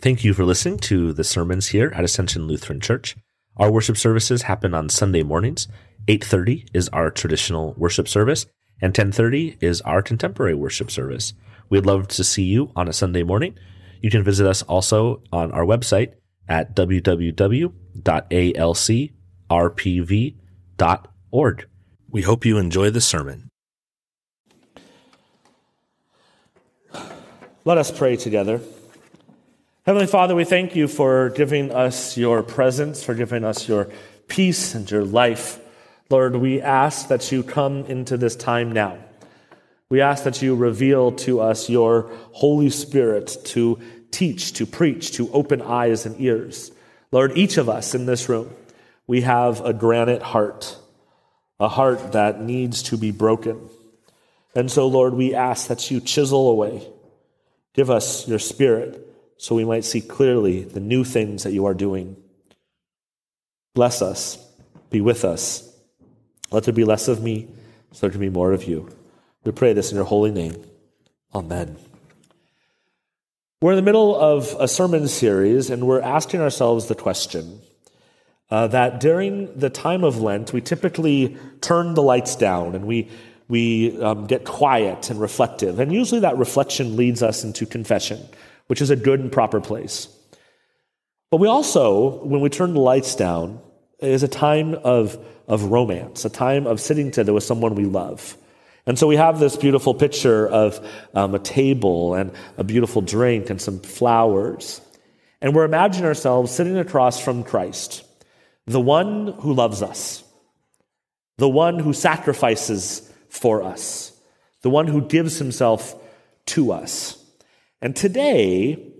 Thank you for listening to the sermons here at Ascension Lutheran Church. Our worship services happen on Sunday mornings. 8:30 is our traditional worship service and 10:30 is our contemporary worship service. We'd love to see you on a Sunday morning. You can visit us also on our website at www.alcrpv.org. We hope you enjoy the sermon. Let us pray together. Heavenly Father, we thank you for giving us your presence, for giving us your peace and your life. Lord, we ask that you come into this time now. We ask that you reveal to us your Holy Spirit to teach, to preach, to open eyes and ears. Lord, each of us in this room, we have a granite heart, a heart that needs to be broken. And so, Lord, we ask that you chisel away. Give us your spirit so we might see clearly the new things that you are doing. Bless us, be with us. Let there be less of me, so there can be more of you. We pray this in your holy name. Amen. We're in the middle of a sermon series, and we're asking ourselves the question uh, that during the time of Lent, we typically turn the lights down and we, we um, get quiet and reflective. And usually that reflection leads us into confession which is a good and proper place. But we also, when we turn the lights down, is a time of, of romance, a time of sitting together with someone we love. And so we have this beautiful picture of um, a table and a beautiful drink and some flowers. And we're imagining ourselves sitting across from Christ, the one who loves us, the one who sacrifices for us, the one who gives himself to us. And today,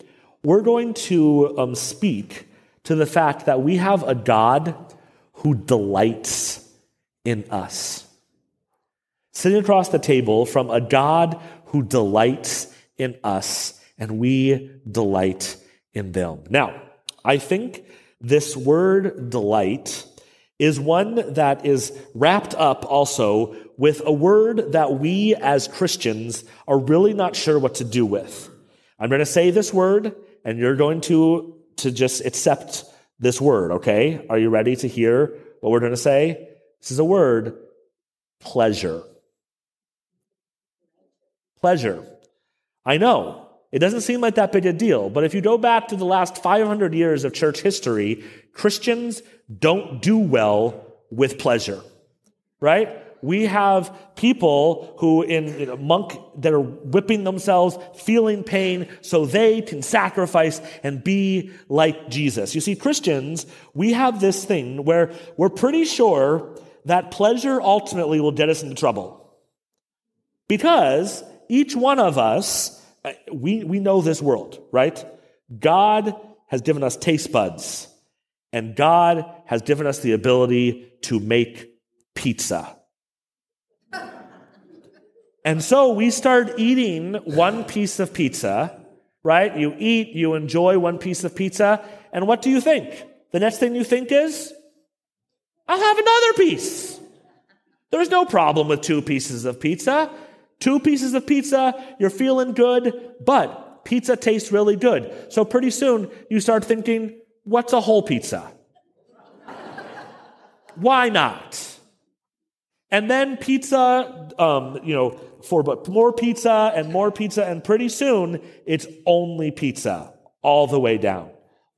we're going to um, speak to the fact that we have a God who delights in us. Sitting across the table from a God who delights in us, and we delight in them. Now, I think this word delight is one that is wrapped up also with a word that we as Christians are really not sure what to do with. I'm going to say this word, and you're going to, to just accept this word, okay? Are you ready to hear what we're going to say? This is a word pleasure. Pleasure. I know. It doesn't seem like that big a deal, but if you go back to the last 500 years of church history, Christians don't do well with pleasure, right? We have people who in you know, monk that are whipping themselves, feeling pain, so they can sacrifice and be like Jesus. You see, Christians, we have this thing where we're pretty sure that pleasure ultimately will get us into trouble. Because each one of us, uh, we, we know this world, right? God has given us taste buds, and God has given us the ability to make pizza. And so we start eating one piece of pizza, right? You eat, you enjoy one piece of pizza, and what do you think? The next thing you think is, I'll have another piece. There's no problem with two pieces of pizza. Two pieces of pizza, you're feeling good, but pizza tastes really good. So pretty soon you start thinking, what's a whole pizza? Why not? And then pizza, um, you know, for but more pizza and more pizza, and pretty soon it's only pizza all the way down,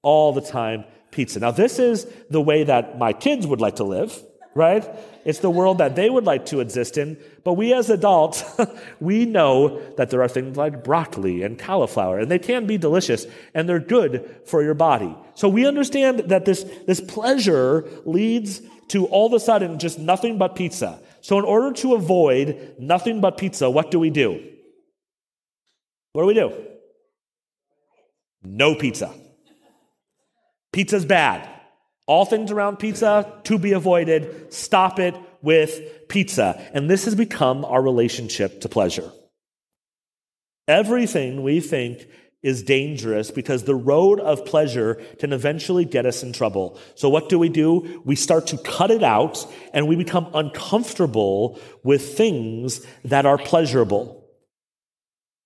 all the time pizza. Now, this is the way that my kids would like to live, right? It's the world that they would like to exist in. But we as adults, we know that there are things like broccoli and cauliflower, and they can be delicious and they're good for your body. So we understand that this, this pleasure leads to all of a sudden just nothing but pizza. So, in order to avoid nothing but pizza, what do we do? What do we do? No pizza. Pizza's bad. All things around pizza to be avoided. Stop it with pizza. And this has become our relationship to pleasure. Everything we think is dangerous because the road of pleasure can eventually get us in trouble. So what do we do? We start to cut it out and we become uncomfortable with things that are pleasurable.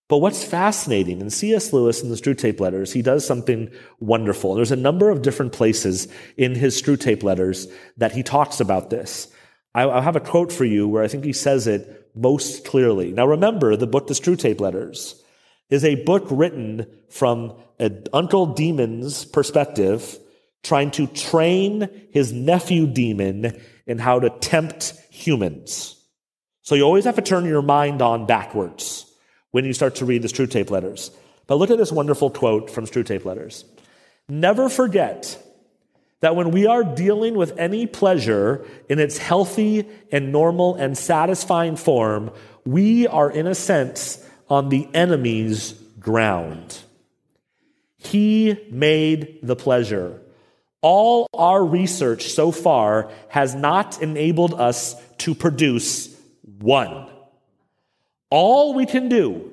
But what's fascinating, in C.S. Lewis in the Screwtape Letters, he does something wonderful. There's a number of different places in his Screwtape Letters that he talks about this. I, have a quote for you where I think he says it most clearly. Now remember, the book, The Screwtape Letters, is a book written from an Uncle Demon's perspective, trying to train his nephew Demon in how to tempt humans. So you always have to turn your mind on backwards when you start to read the Screwtape Letters. But look at this wonderful quote from Screwtape Letters. Never forget that when we are dealing with any pleasure in its healthy and normal and satisfying form, we are in a sense on the enemy's ground. He made the pleasure. All our research so far has not enabled us to produce one. All we can do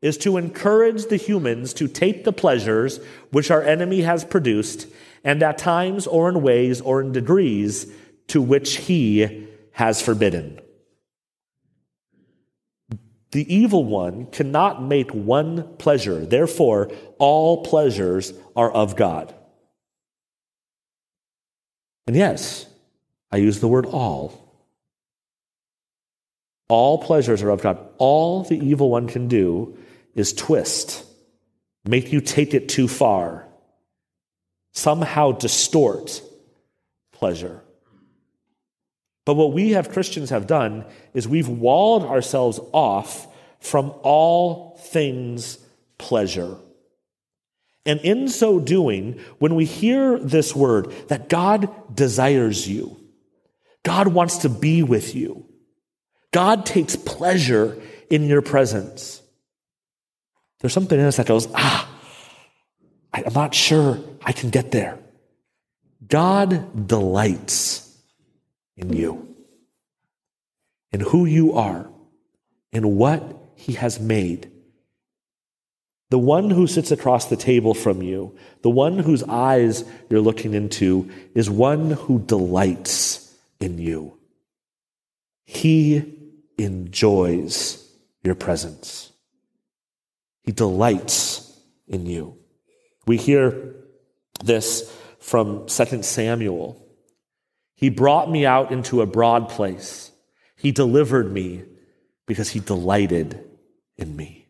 is to encourage the humans to take the pleasures which our enemy has produced, and at times or in ways or in degrees to which he has forbidden. The evil one cannot make one pleasure. Therefore, all pleasures are of God. And yes, I use the word all all pleasures are of God. All the evil one can do is twist, make you take it too far, somehow distort pleasure. But what we have Christians have done is we've walled ourselves off from all things pleasure. And in so doing, when we hear this word that God desires you, God wants to be with you, God takes pleasure in your presence. There's something in us that goes, ah, I'm not sure I can get there. God delights in you, in who you are, in what He has made. The one who sits across the table from you, the one whose eyes you're looking into, is one who delights in you. He enjoys your presence. He delights in you. We hear this from 2 Samuel. He brought me out into a broad place. He delivered me because he delighted in me.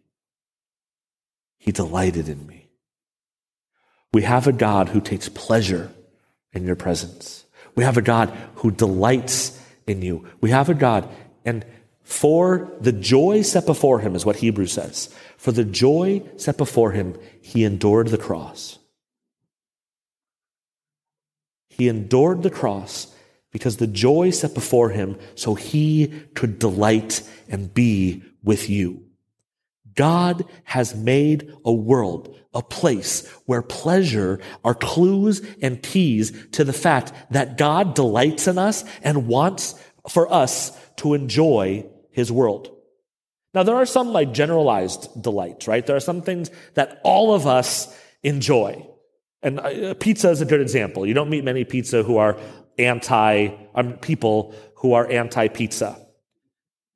He delighted in me. We have a God who takes pleasure in your presence. We have a God who delights in you. We have a God, and for the joy set before him, is what Hebrews says. For the joy set before him, he endured the cross. He endured the cross because the joy set before him, so he could delight and be with you. God has made a world, a place where pleasure are clues and keys to the fact that God delights in us and wants for us to enjoy his world. Now, there are some like generalized delights, right? There are some things that all of us enjoy. And uh, pizza is a good example. You don't meet many pizza who are anti, um, people who are anti pizza.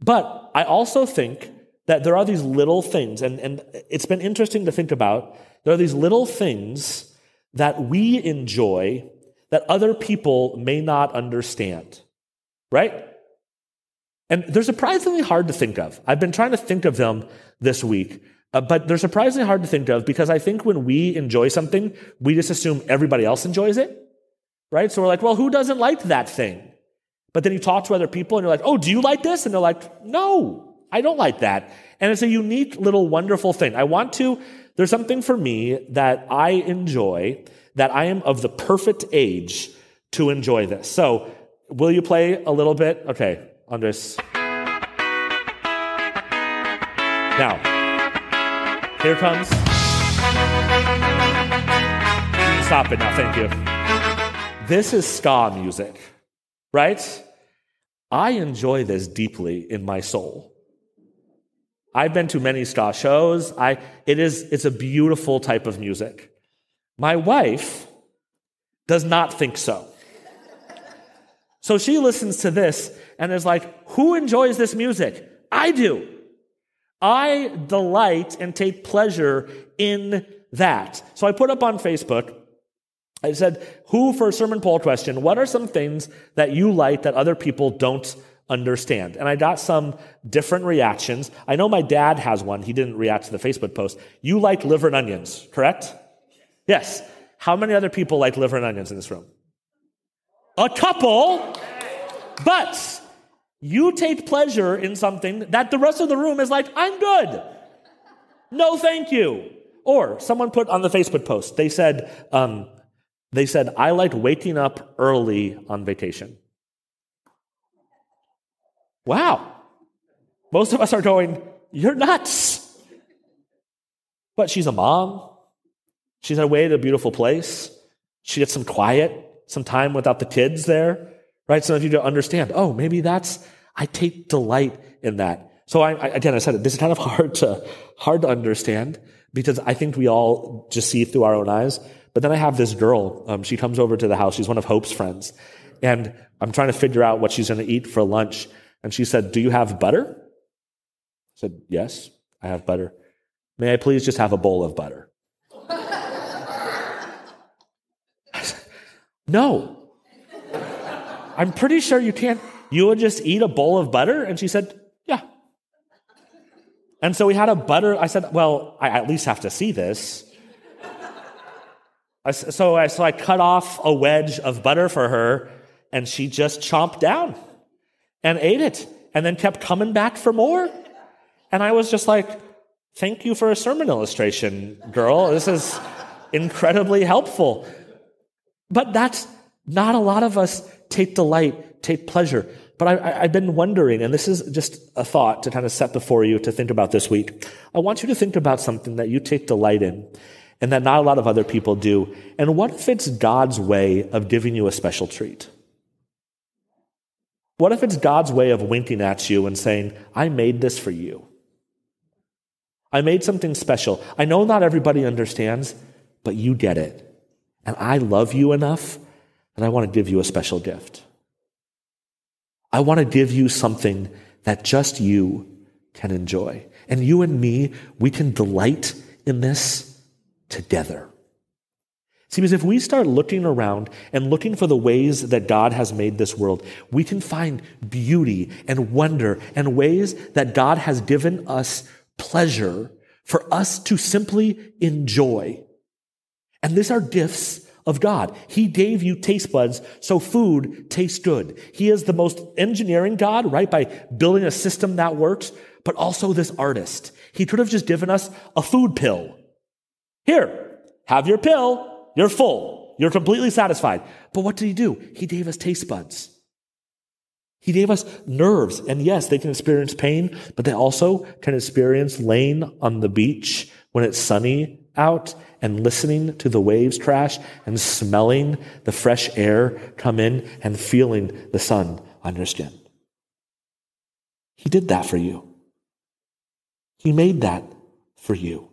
But I also think that there are these little things, and, and it's been interesting to think about. There are these little things that we enjoy that other people may not understand, right? And they're surprisingly hard to think of. I've been trying to think of them this week, uh, but they're surprisingly hard to think of because I think when we enjoy something, we just assume everybody else enjoys it, right? So we're like, well, who doesn't like that thing? But then you talk to other people and you're like, oh, do you like this? And they're like, no, I don't like that. And it's a unique little wonderful thing. I want to, there's something for me that I enjoy, that I am of the perfect age to enjoy this. So will you play a little bit? Okay, Andres. Now, here comes. Stop it now, thank you. This is ska music, right? I enjoy this deeply in my soul. I've been to many ska shows. I, it is, it's a beautiful type of music. My wife does not think so. So she listens to this and is like, Who enjoys this music? I do. I delight and take pleasure in that. So I put up on Facebook, I said, who for a sermon poll question, what are some things that you like that other people don't understand? And I got some different reactions. I know my dad has one. He didn't react to the Facebook post. You like liver and onions, correct? Yes. How many other people like liver and onions in this room? A couple. But you take pleasure in something that the rest of the room is like, I'm good. No, thank you. Or someone put on the Facebook post, they said, um, they said, I like waking up early on vacation. Wow. Most of us are going, You're nuts. But she's a mom. She's away to a beautiful place. She gets some quiet, some time without the kids there, right? Some of you don't understand. Oh, maybe that's, I take delight in that. So I, I, again, I said it, this is kind of hard to, hard to understand because I think we all just see through our own eyes. But then I have this girl. Um, she comes over to the house. She's one of Hope's friends. And I'm trying to figure out what she's going to eat for lunch. And she said, Do you have butter? I said, Yes, I have butter. May I please just have a bowl of butter? no. I'm pretty sure you can't. You would just eat a bowl of butter? And she said, Yeah. And so we had a butter. I said, Well, I at least have to see this. So I, so I cut off a wedge of butter for her, and she just chomped down and ate it, and then kept coming back for more. And I was just like, Thank you for a sermon illustration, girl. This is incredibly helpful. But that's not a lot of us take delight, take pleasure. But I, have been wondering, and this is just a thought to kind of set before you to think about this week. I want you to think about something that you take delight in and that not a lot of other people do. And what if it's God's way of giving you a special treat? What if it's God's way of winking at you and saying, I made this for you? I made something special. I know not everybody understands, but you get it. And I love you enough, and I want to give you a special gift. I want to give you something that just you can enjoy. And you and me, we can delight in this together. See, because if we start looking around and looking for the ways that God has made this world, we can find beauty and wonder and ways that God has given us pleasure for us to simply enjoy. And these are gifts of God. He gave you taste buds so food tastes good. He is the most engineering God, right? By building a system that works, but also this artist. He could have just given us a food pill. Here, have your pill. You're full. You're completely satisfied. But what did he do? He gave us taste buds. He gave us nerves. And yes, they can experience pain, but they also can experience laying on the beach when it's sunny out and listening to the waves crash and smelling the fresh air come in and feeling the sun on your skin. He did that for you. He made that for you.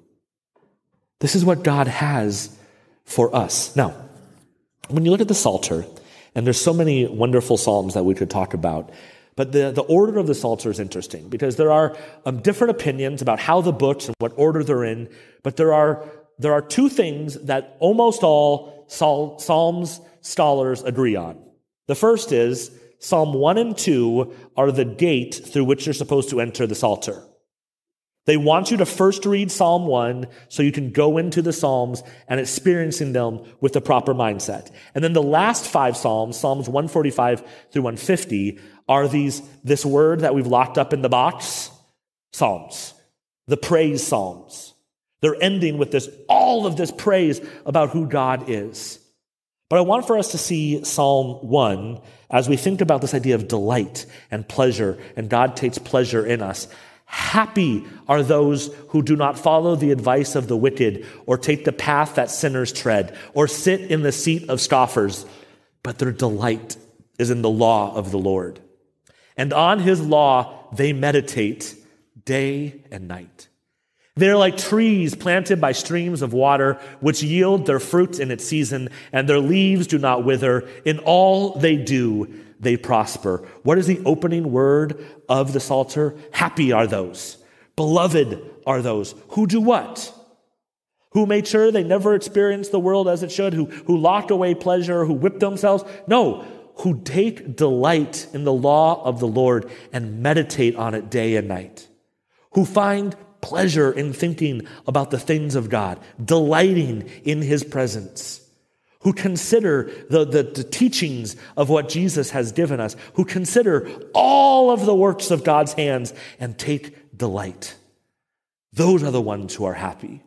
This is what God has for us. Now, when you look at the Psalter, and there's so many wonderful Psalms that we could talk about, but the, the order of the Psalter is interesting because there are um, different opinions about how the books and what order they're in, but there are there are two things that almost all Psalms scholars agree on. The first is Psalm 1 and 2 are the gate through which you're supposed to enter the Psalter. They want you to first read Psalm 1 so you can go into the Psalms and experiencing them with the proper mindset. And then the last five Psalms, Psalms 145 through 150, are these, this word that we've locked up in the box, Psalms, the praise Psalms. They're ending with this, all of this praise about who God is. But I want for us to see Psalm 1 as we think about this idea of delight and pleasure, and God takes pleasure in us. Happy are those who do not follow the advice of the wicked, or take the path that sinners tread, or sit in the seat of scoffers, but their delight is in the law of the Lord. And on his law they meditate day and night. They're like trees planted by streams of water, which yield their fruit in its season, and their leaves do not wither. In all they do, they prosper. What is the opening word of the Psalter? Happy are those. Beloved are those who do what? Who made sure they never experienced the world as it should, who, who locked away pleasure, who whipped themselves. No, who take delight in the law of the Lord and meditate on it day and night. Who find pleasure in thinking about the things of God, delighting in his presence who consider the, the, the, teachings of what Jesus has given us, who consider all of the works of God's hands and take delight. Those are the ones who are happy.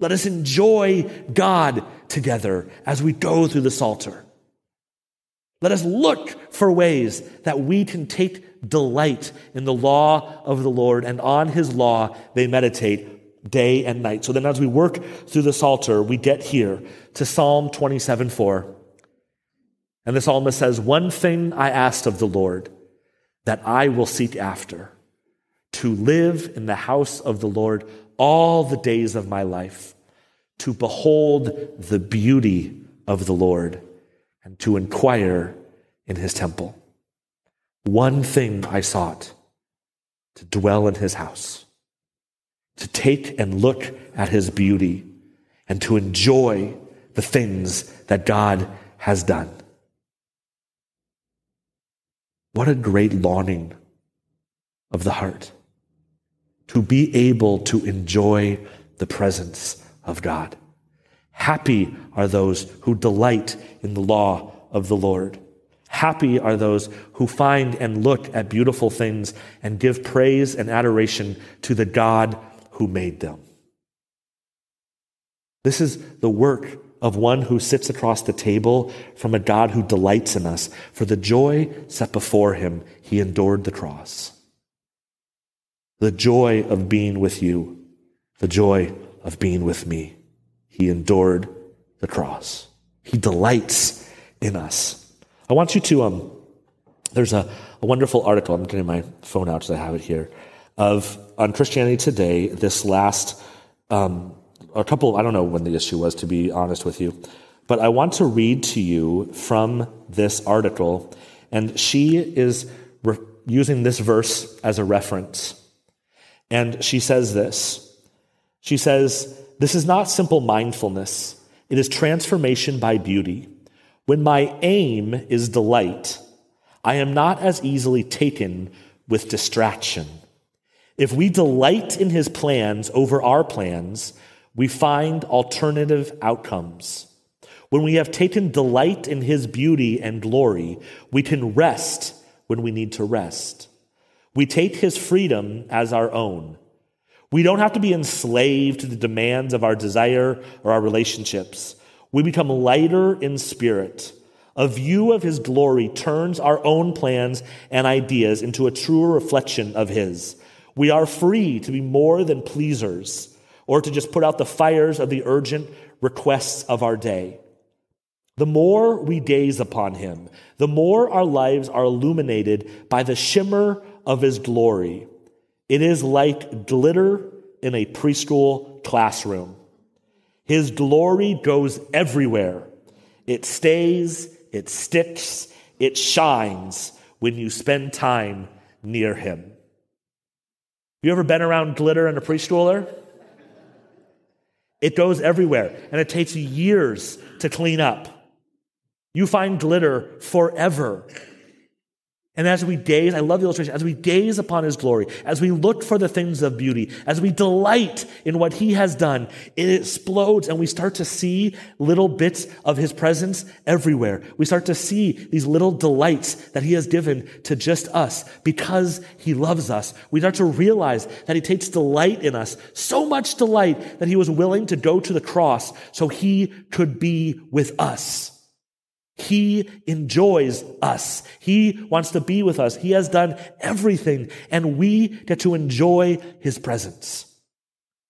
Let us enjoy God together as we go through the Psalter. Let us look for ways that we can take delight in the law of the Lord, and on his law they meditate day and night. So then, as we work through the Psalter, we get here to Psalm 27 4. And the psalmist says, One thing I asked of the Lord that I will seek after, to live in the house of the Lord all the days of my life, to behold the beauty of the Lord, and to inquire in his temple. One thing I sought to dwell in his house to take and look at his beauty and to enjoy the things that God has done. What a great longing of the heart to be able to enjoy the presence of God. Happy are those who delight in the law of the Lord. Happy are those who find and look at beautiful things and give praise and adoration to the God who made them. This is the work of one who sits across the table from a God who delights in us. For the joy set before him, he endured the cross. The joy of being with you, the joy of being with me. He endured the cross. He delights in us. I want you to, um, there's a, a wonderful article. I'm getting my phone out because I have it here of on Christianity Today this last um, a couple. I don't know when the issue was, to be honest with you, but I want to read to you from this article, and she is re- using this verse as a reference, and she says this. She says, "This is not simple mindfulness; it is transformation by beauty. When my aim is delight." I am not as easily taken with distraction. If we delight in his plans over our plans, we find alternative outcomes. When we have taken delight in his beauty and glory, we can rest when we need to rest. We take his freedom as our own. We don't have to be enslaved to the demands of our desire or our relationships. We become lighter in spirit. A view of his glory turns our own plans and ideas into a truer reflection of his. We are free to be more than pleasers or to just put out the fires of the urgent requests of our day. The more we gaze upon him, the more our lives are illuminated by the shimmer of his glory. It is like glitter in a preschool classroom. His glory goes everywhere. It stays, it sticks, it shines when you spend time near him. You ever been around glitter in a preschooler? It goes everywhere, and it takes years to clean up. You find glitter forever. And as we gaze, I love the illustration, as we gaze upon his glory, as we look for the things of beauty, as we delight in what he has done, it explodes and we start to see little bits of his presence everywhere. We start to see these little delights that he has given to just us because he loves us. We start to realize that he takes delight in us, so much delight that he was willing to go to the cross so he could be with us. He enjoys us. He wants to be with us. He has done everything, and we get to enjoy his presence.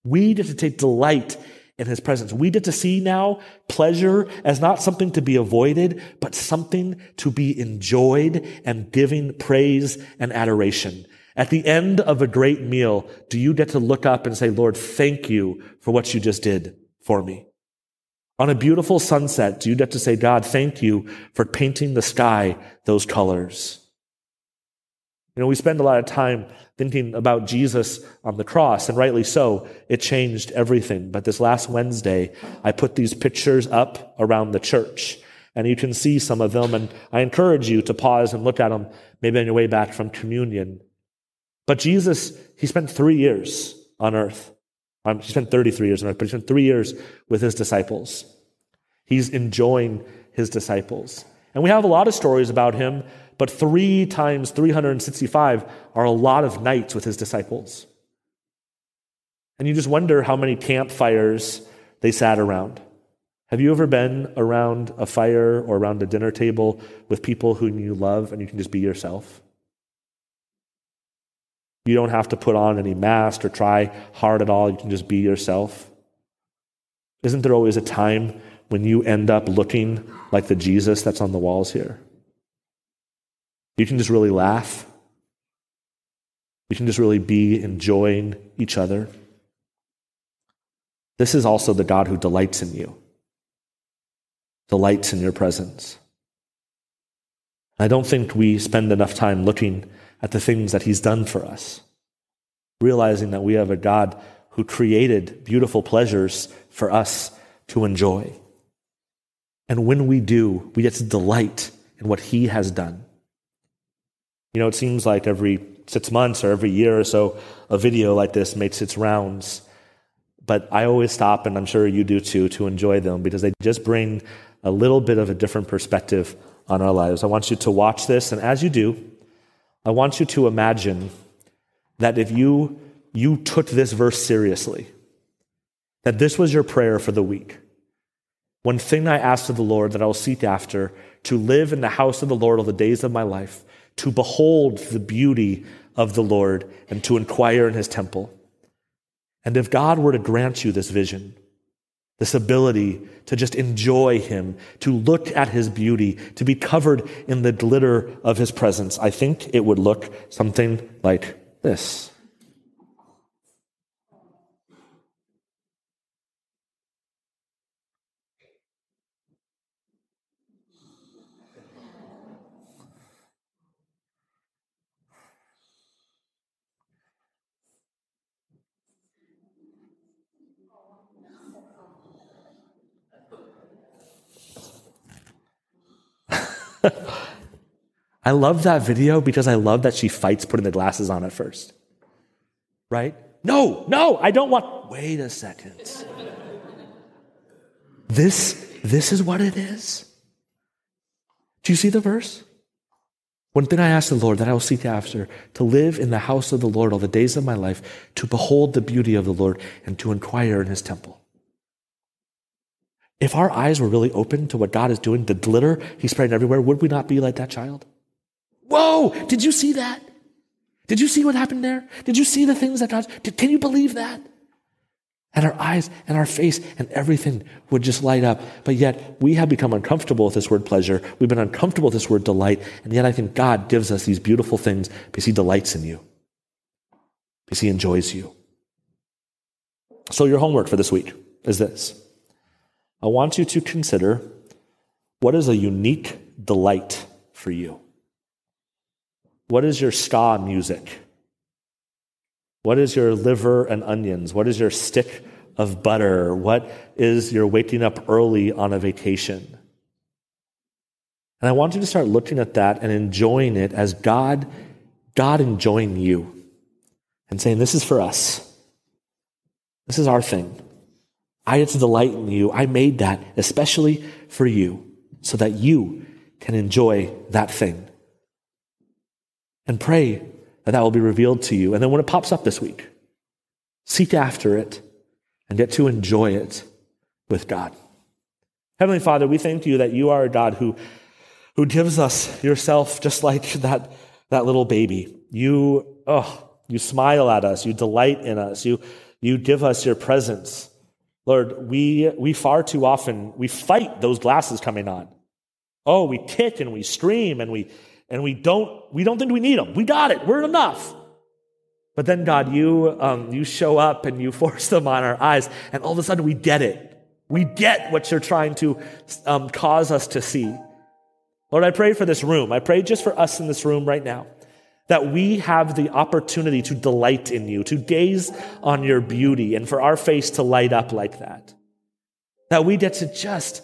We get to take delight in his presence. We get to see now pleasure as not something to be avoided, but something to be enjoyed and giving praise and adoration. At the end of a great meal, do you get to look up and say, Lord, thank you for what you just did for me? On a beautiful sunset, do you get to say, God, thank you for painting the sky those colors? You know, we spend a lot of time thinking about Jesus on the cross, and rightly so. It changed everything. But this last Wednesday, I put these pictures up around the church, and you can see some of them. And I encourage you to pause and look at them, maybe on your way back from communion. But Jesus, he spent three years on earth. Um, he spent 33 years on earth, but he spent three years with his disciples. He's enjoying his disciples. And we have a lot of stories about him, but three times 365 are a lot of nights with his disciples. And you just wonder how many campfires they sat around. Have you ever been around a fire or around a dinner table with people whom you love and you can just be yourself? You don't have to put on any mask or try hard at all. You can just be yourself. Isn't there always a time when you end up looking like the Jesus that's on the walls here? You can just really laugh. You can just really be enjoying each other. This is also the God who delights in you, delights in your presence. I don't think we spend enough time looking at the things that He's done for us, realizing that we have a God who created beautiful pleasures for us to enjoy. And when we do, we get to delight in what He has done. You know, it seems like every six months or every year or so, a video like this makes its rounds. But I always stop, and I'm sure you do too, to enjoy them because they just bring a little bit of a different perspective on our lives. I want you to watch this, and as you do, I want you to imagine that if you, you took this verse seriously, that this was your prayer for the week. One thing I ask of the Lord that I will seek after to live in the house of the Lord all the days of my life, to behold the beauty of the Lord, and to inquire in his temple. And if God were to grant you this vision, this ability to just enjoy Him, to look at His beauty, to be covered in the glitter of His presence. I think it would look something like this. I love that video because I love that she fights putting the glasses on at first. Right? No, no, I don't want. Wait a second. this, this is what it is. Do you see the verse? One thing I ask the Lord that I will seek after, to live in the house of the Lord all the days of my life, to behold the beauty of the Lord, and to inquire in his temple. If our eyes were really open to what God is doing, the glitter He's spreading everywhere, would we not be like that child? Whoa! Did you see that? Did you see what happened there? Did you see the things that God? Did, can you believe that? And our eyes and our face and everything would just light up. But yet we have become uncomfortable with this word pleasure. We've been uncomfortable with this word delight. And yet I think God gives us these beautiful things because He delights in you, because He enjoys you. So your homework for this week is this. I want you to consider what is a unique delight for you? What is your ska music? What is your liver and onions? What is your stick of butter? What is your waking up early on a vacation? And I want you to start looking at that and enjoying it as God, God enjoying you and saying, This is for us. This is our thing. I get to delight in you. I made that especially for you so that you can enjoy that thing. And pray that that will be revealed to you. And then when it pops up this week, seek after it and get to enjoy it with God. Heavenly Father, we thank you that you are a God who, who gives us yourself just like that, that little baby. You, oh, you smile at us. You delight in us. You, you give us your presence. Lord, we, we far too often, we fight those glasses coming on. Oh, we kick and we scream and we, and we don't, we don't think we need them. We got it. We're enough. But then God, you, um, you show up and you force them on our eyes and all of a sudden we get it. We get what you're trying to um, cause us to see. Lord, I pray for this room. I pray just for us in this room right now that we have the opportunity to delight in you, to gaze on your beauty, and for our face to light up like that. That we get to just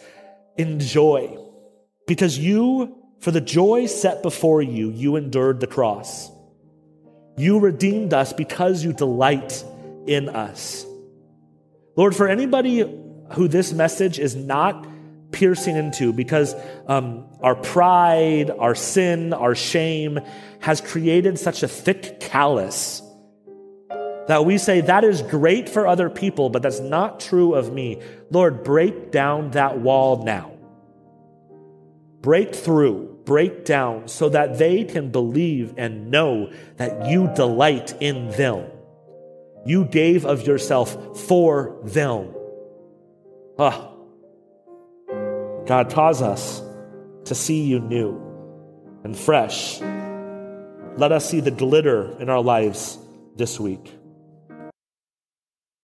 enjoy. Because you, for the joy set before you, you endured the cross. You redeemed us because you delight in us. Lord, for anybody who this message is not piercing into because um, our pride, our sin, our shame has created such a thick callus that we say that is great for other people, but that's not true of me. Lord, break down that wall now. Break through, break down so that they can believe and know that you delight in them. You gave of yourself for them. Ah. God, cause us to see you new and fresh. Let us see the glitter in our lives this week.